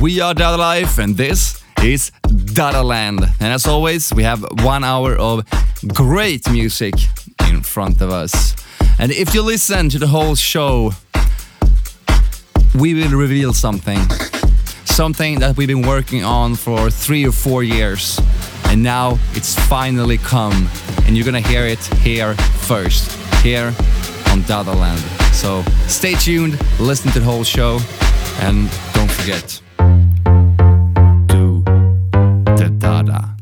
We are Dada Life, and this is Dada Land. And as always, we have one hour of great music in front of us. And if you listen to the whole show, we will reveal something. Something that we've been working on for three or four years. And now it's finally come. And you're gonna hear it here first, here on Dada Land. So stay tuned, listen to the whole show, and don't forget the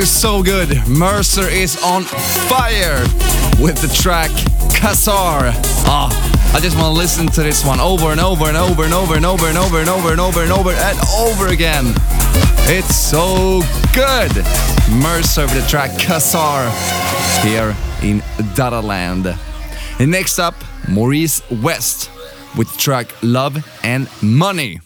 is so good. Mercer is on fire with the track Qazar. Ah, I just want to listen to this one over and over and over and over and over and over and over and over and over and over again. It's so good. Mercer with the track Qazar here in Dadaland. And next up, Maurice West with the track Love and Money.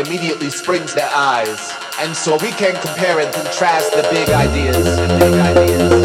Immediately springs their eyes, and so we can compare and contrast the big ideas. The big ideas.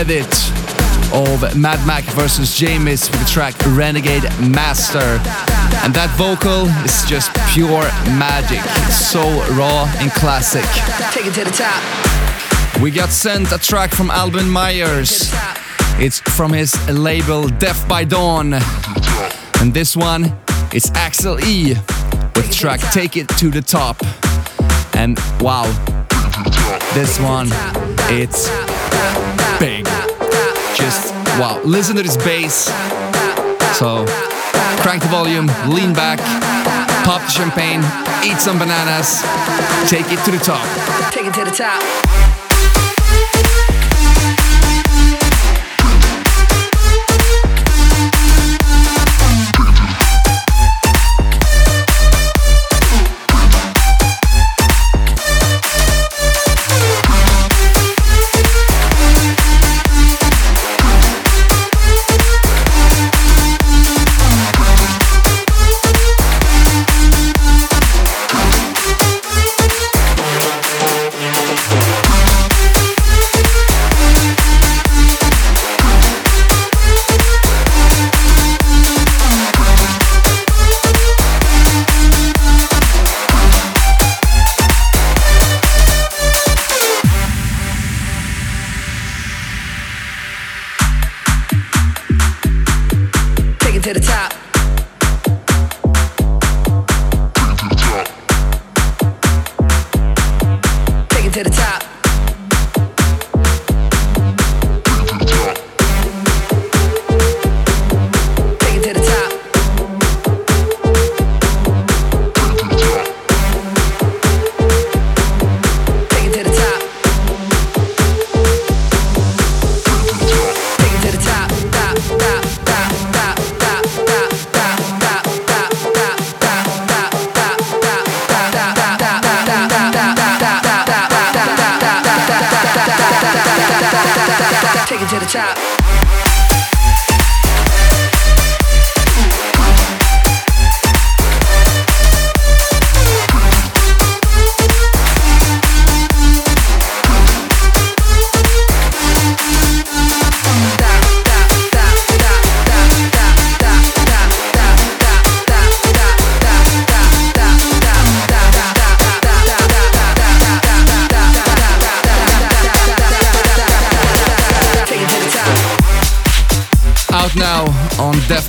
Edit of Mad Mac versus Jamis with the track Renegade Master. And that vocal is just pure magic. It's so raw and classic. Take it to the top. We got sent a track from Albin Myers. It's from his label Death by Dawn. And this one is Axel E with the track Take It to the Top. And wow, this one, it's big. Just wow, listen to this bass. So crank the volume, lean back, pop the champagne, eat some bananas, take it to the top. Take it to the top.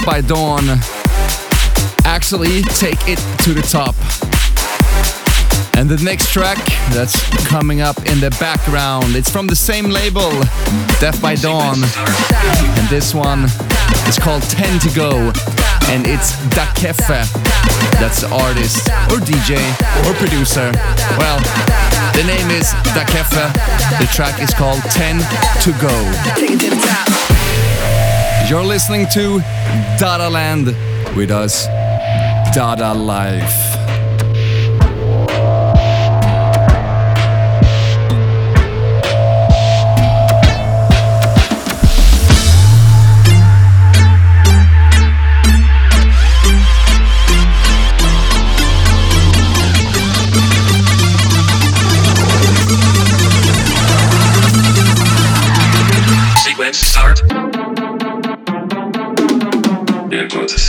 By Dawn. Actually, take it to the top. And the next track that's coming up in the background, it's from the same label, Death by Dawn. And this one is called 10 to Go. And it's Da Keffe. That's the artist, or DJ, or producer. Well, the name is Da Keffe. The track is called 10 to Go. You're listening to Dada Land with us, Dada Life.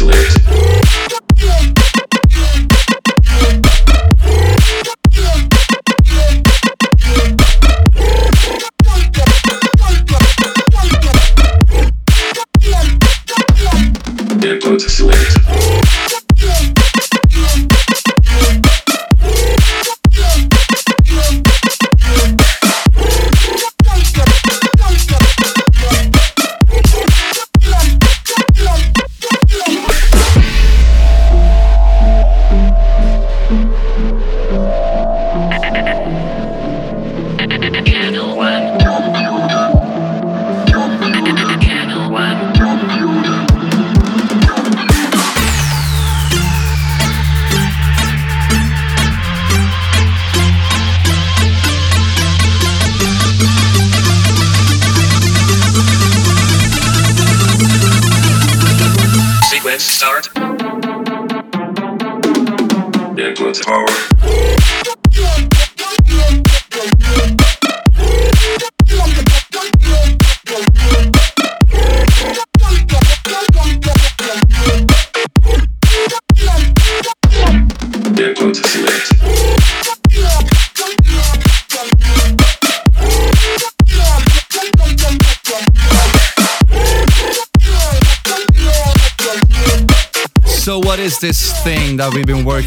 to it.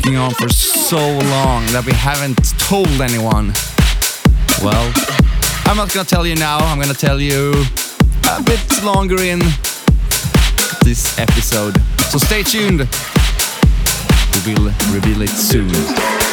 Working on for so long that we haven't told anyone? Well, I'm not gonna tell you now, I'm gonna tell you a bit longer in this episode. So, stay tuned. We will reveal it soon.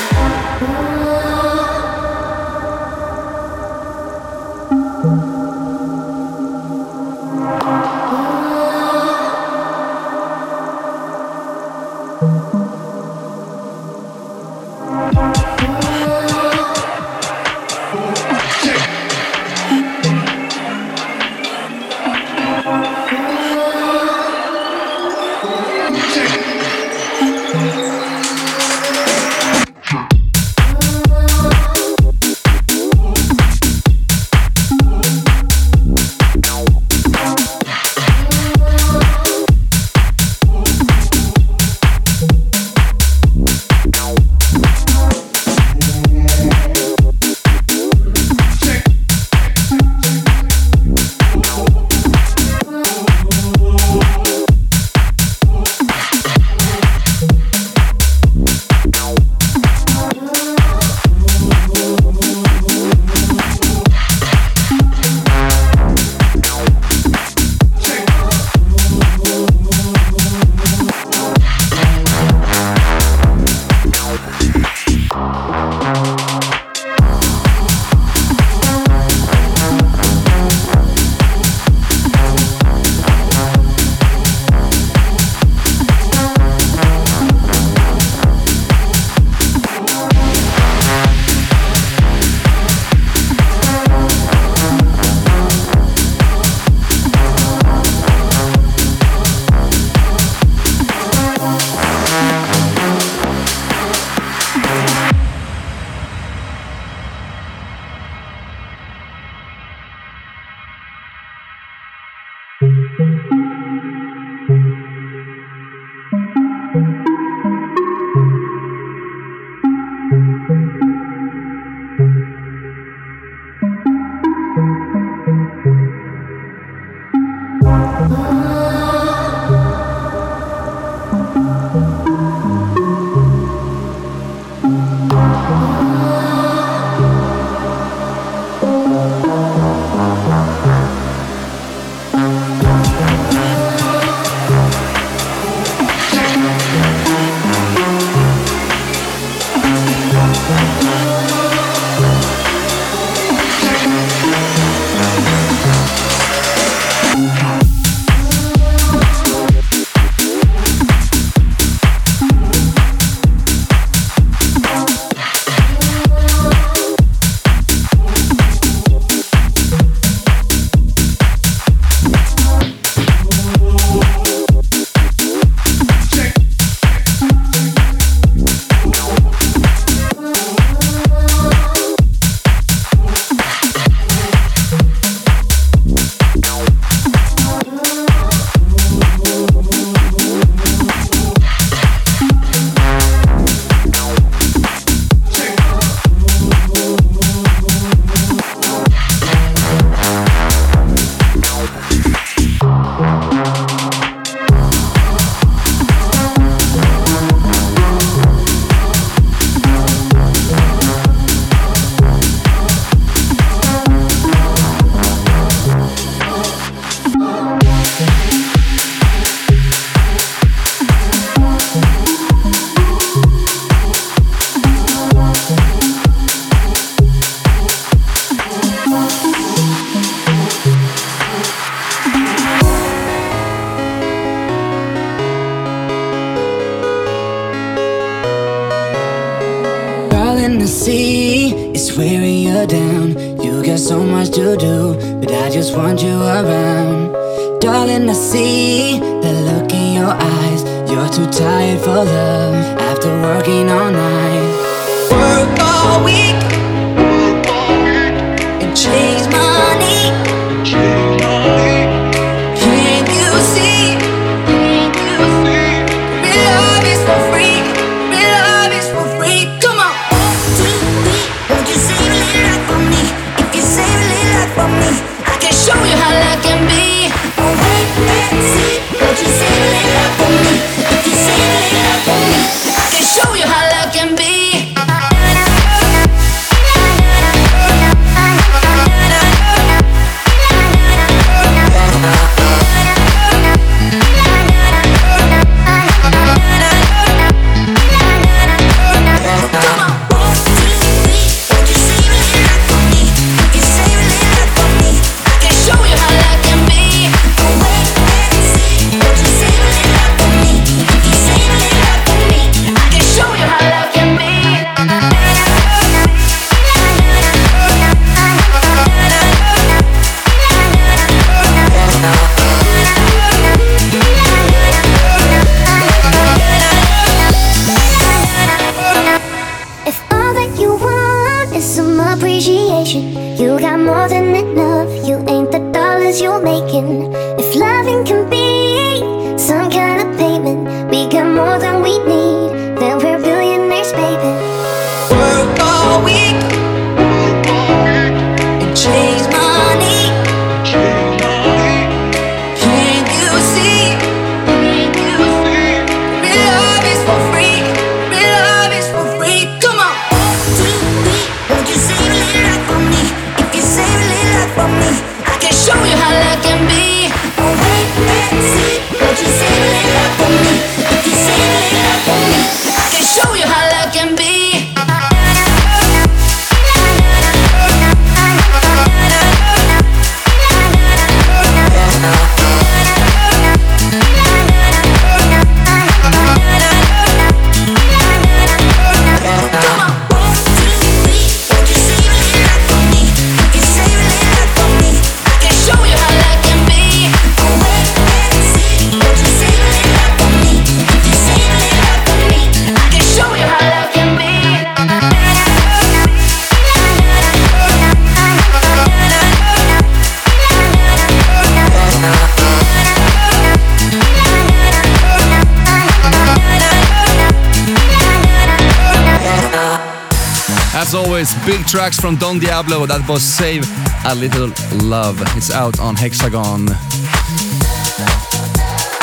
Big tracks from Don Diablo. That was Save a Little Love. It's out on Hexagon.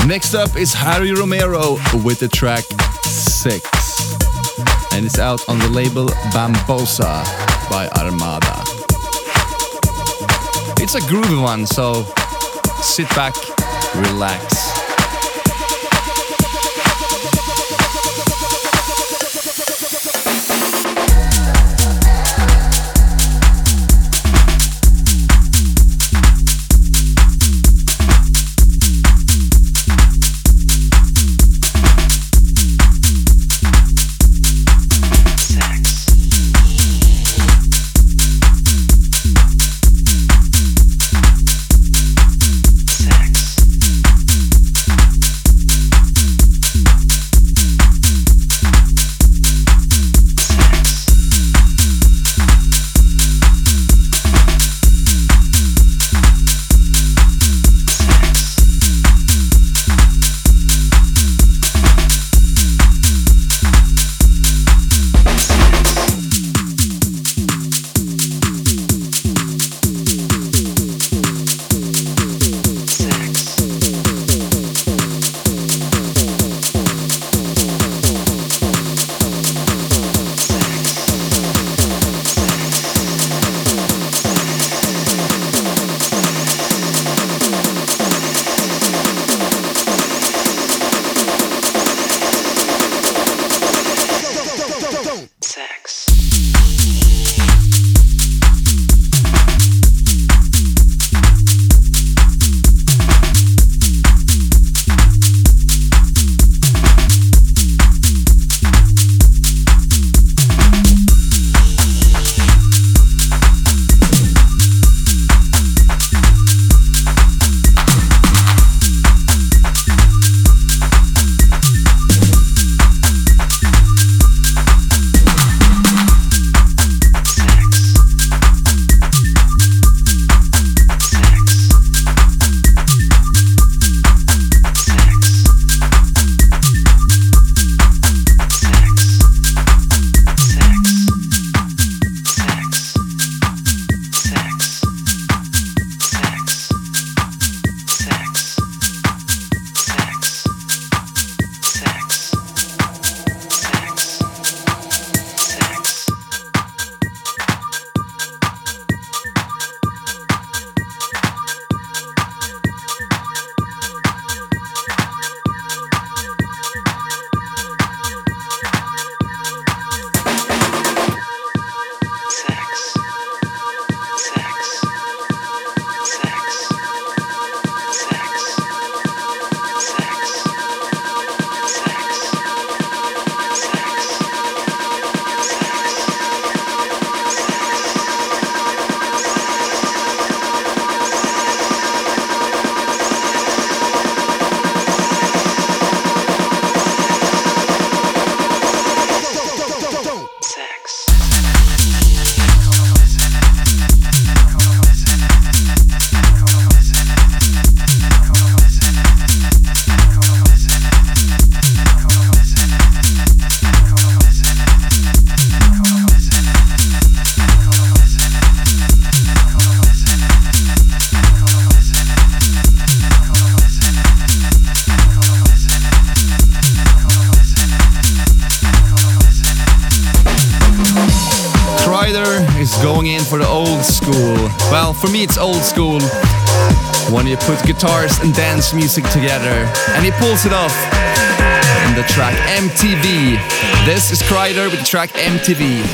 Next up is Harry Romero with the track 6. And it's out on the label Bambossa by Armada. It's a groovy one, so sit back, relax. For me it's old school when you put guitars and dance music together and he pulls it off in the track MTV. This is Kryder with the track MTV.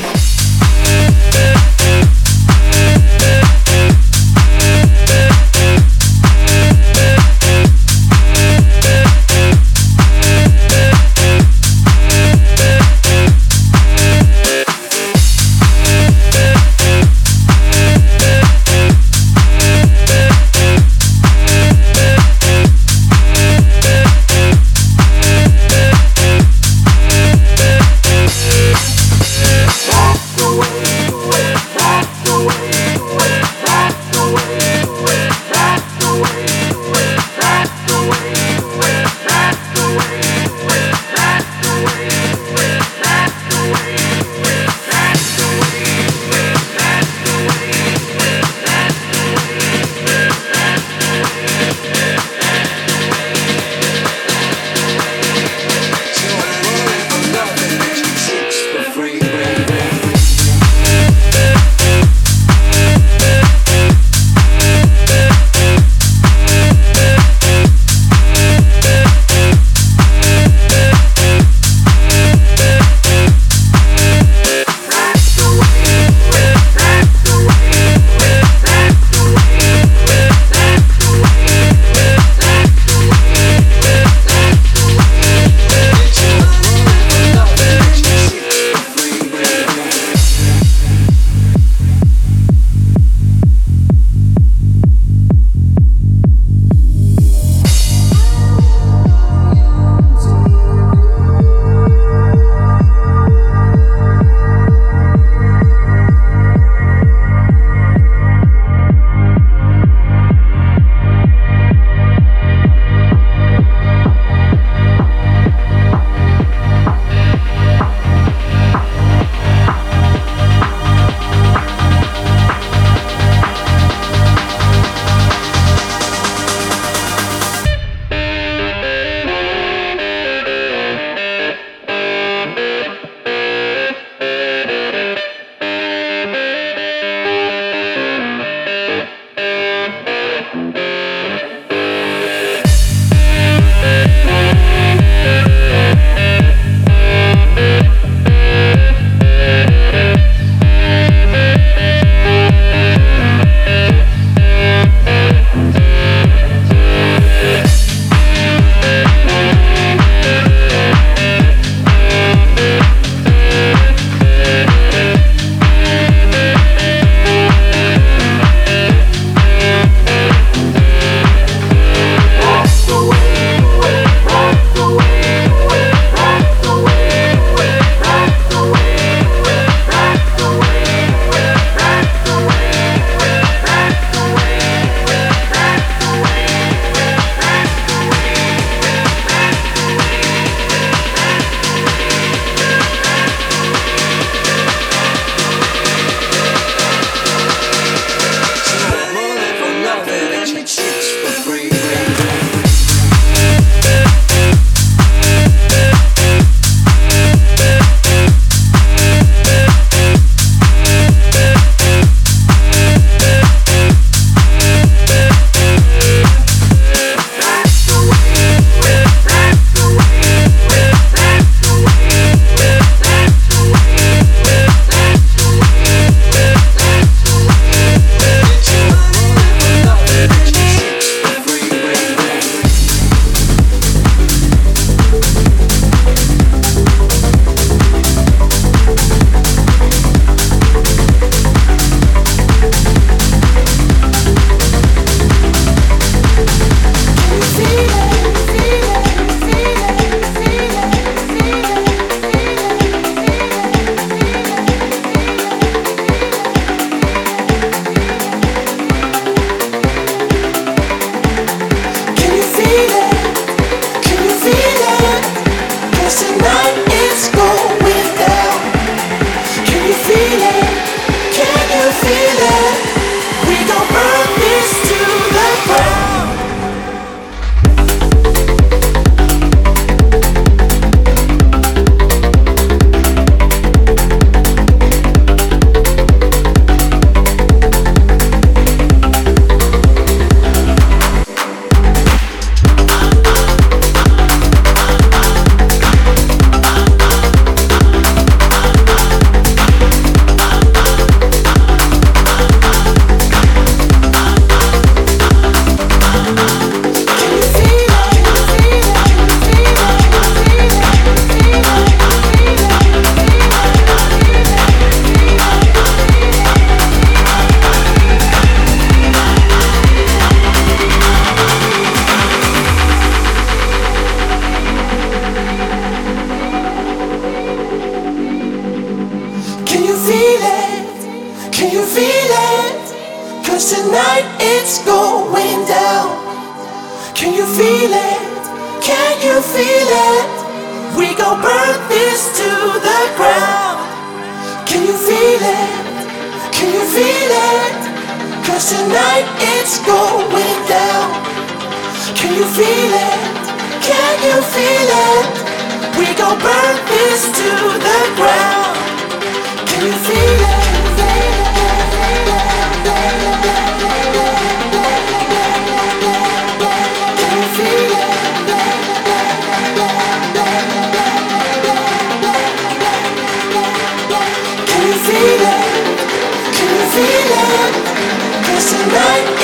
Tonight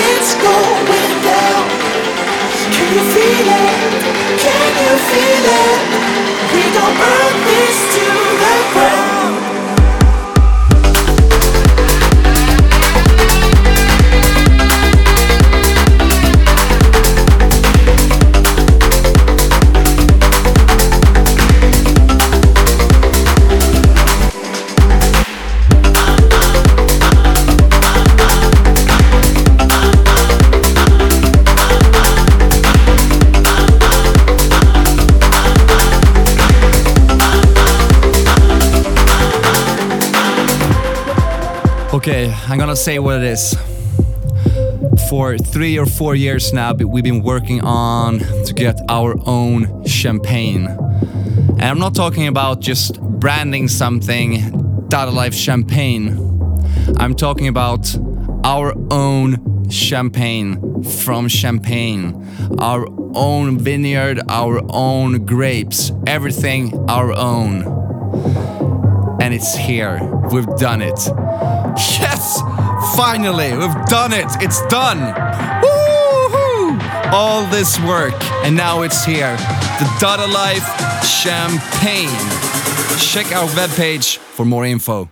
I'm gonna say what it is. For three or four years now, we've been working on to get our own champagne. And I'm not talking about just branding something Dada Life Champagne. I'm talking about our own champagne from Champagne, our own vineyard, our own grapes, everything our own. And it's here. We've done it. Yes! Finally, we've done it. It's done. Woohoo! All this work, and now it's here. The Dada Life Champagne. Check our webpage for more info.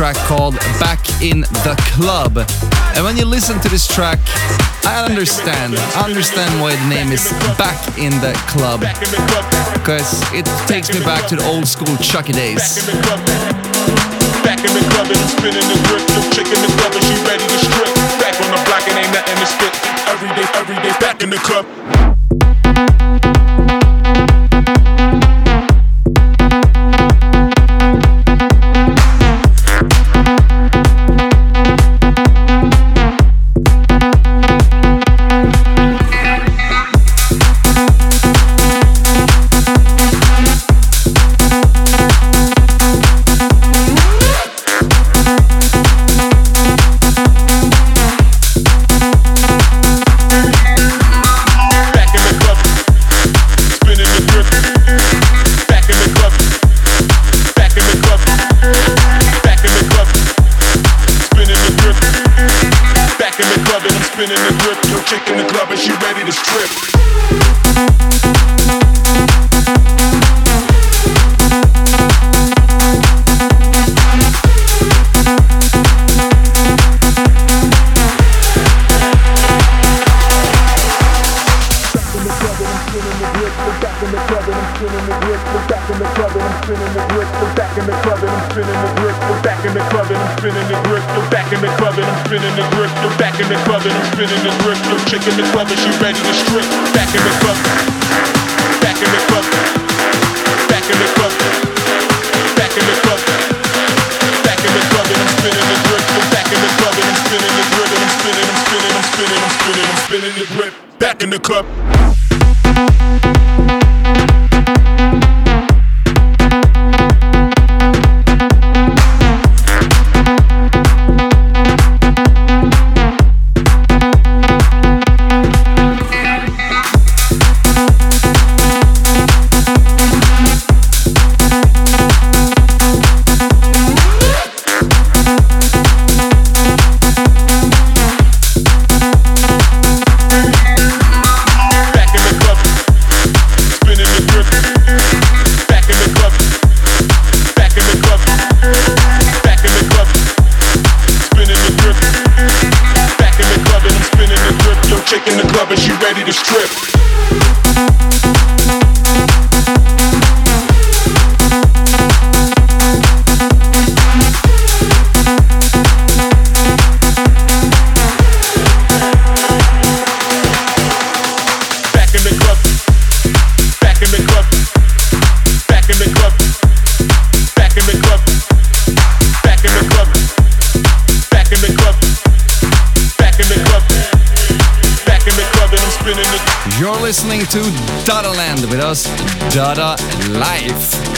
track called Back in the Club. And when you listen to this track, I understand. I understand why the name is Back in the Club. Because it takes me back to the old school Chuckie days. Back in the club and I'm spinning the grip. Your chick in the club and she ready to strip. Back on the block and ain't nothing to spit. Every day, every day, back in the club. to Dada Land with us, Dada Life.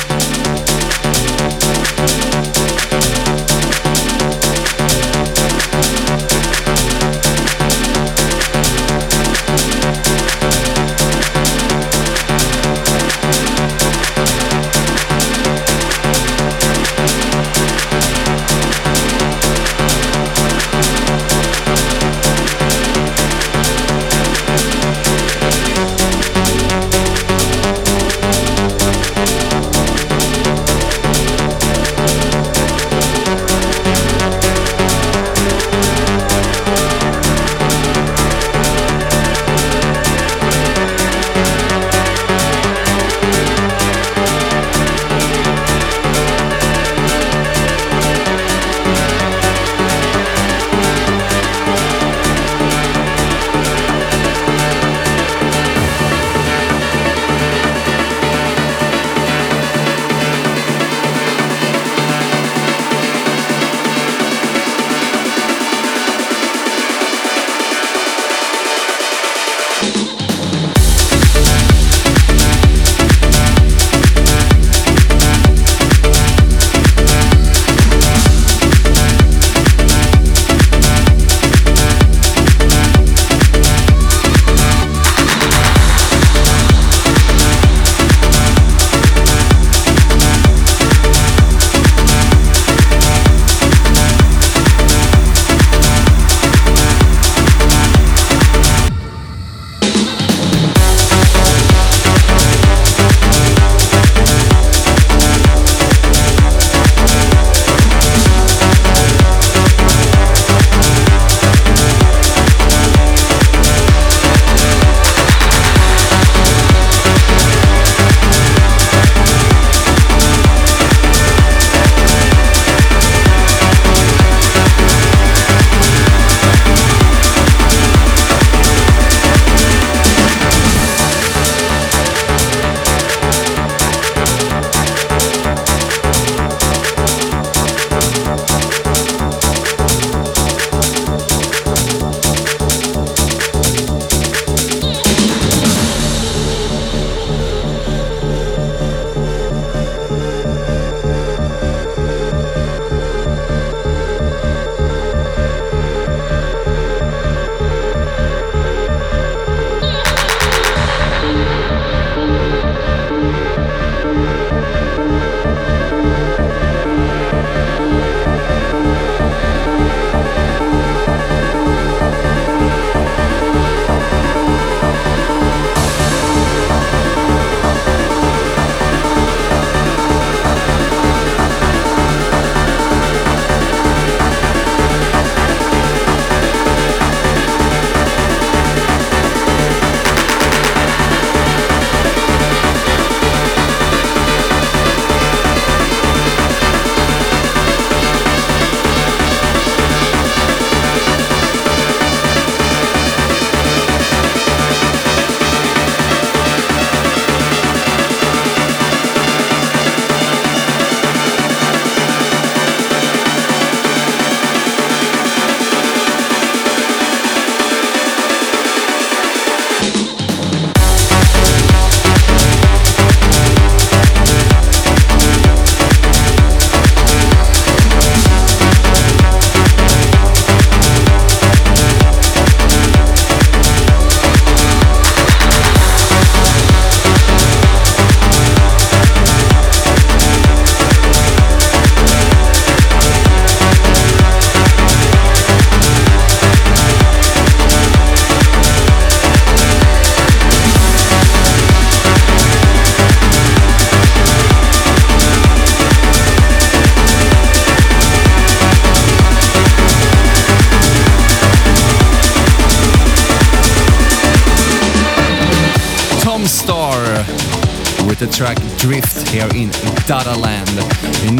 Dada Land.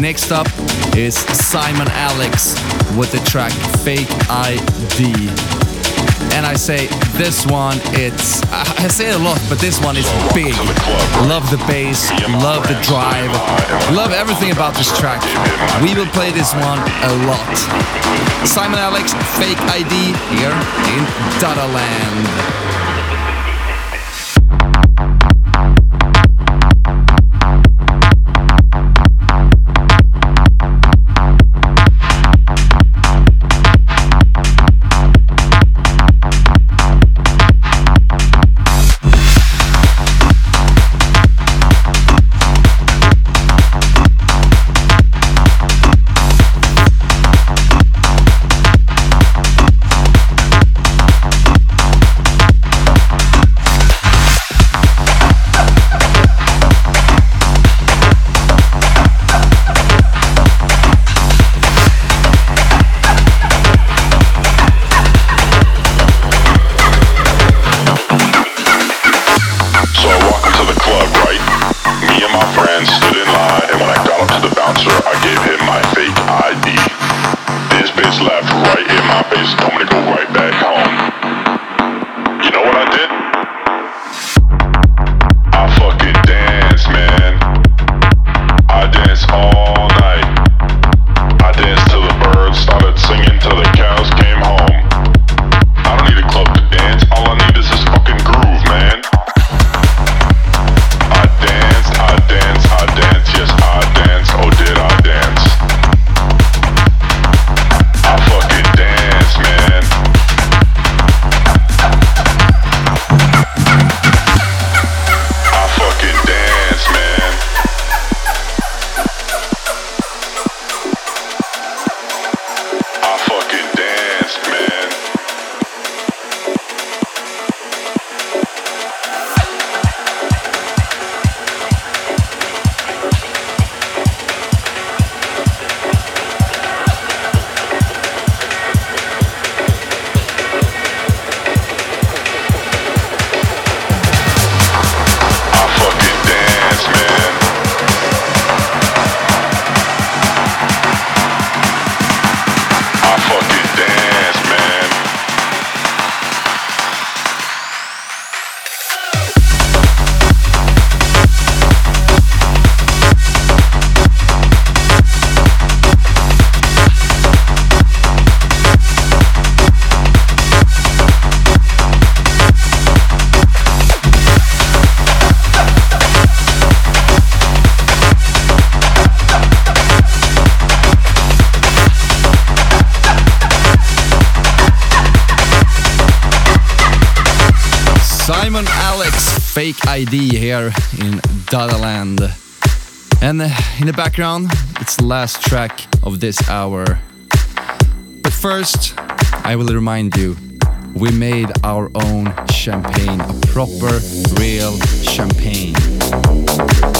Next up is Simon Alex with the track Fake ID. And I say this one, it's I say it a lot, but this one is big. Love the bass, love the drive, love everything about this track. We will play this one a lot. Simon Alex, Fake ID here in Dada Land. In the background, it's the last track of this hour. But first, I will remind you we made our own champagne, a proper, real champagne.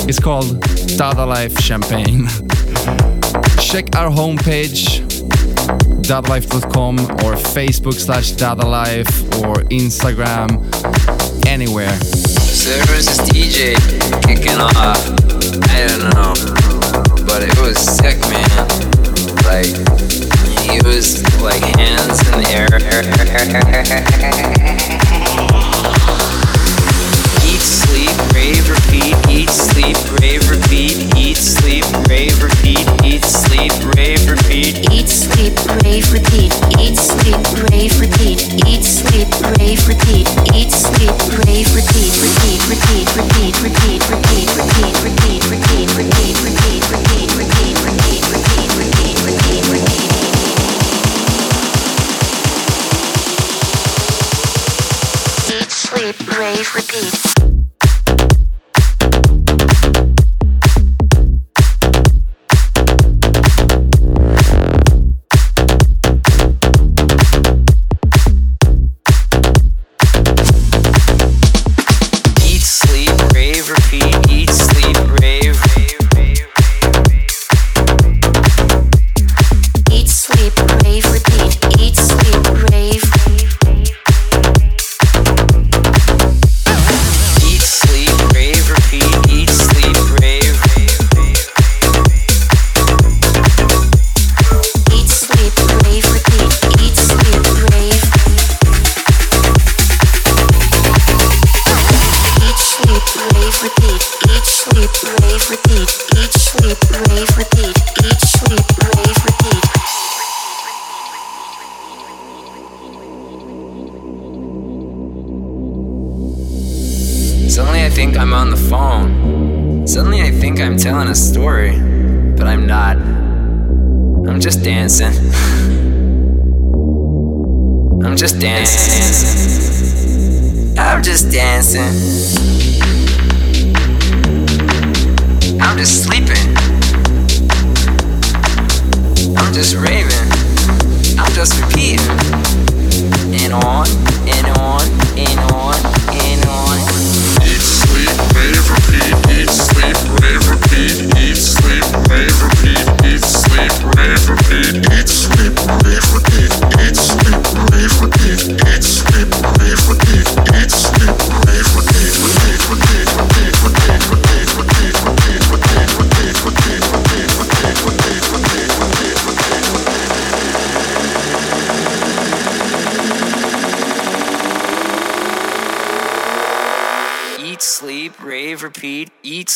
It's called Dada Life Champagne. Check our homepage, dadalife.com or Facebook slash dadalife or Instagram, anywhere was this DJ kicking off. I don't know, but it was sick, man. Like he was like hands in the air. Eat, sleep, rave, repeat. Eat, sleep, rave, repeat. Eat, sleep, rave, repeat. Eat, sleep, rave, repeat. Eat, sleep, rave, repeat. Eat, sleep, rave, repeat. Eat, sleep, rave,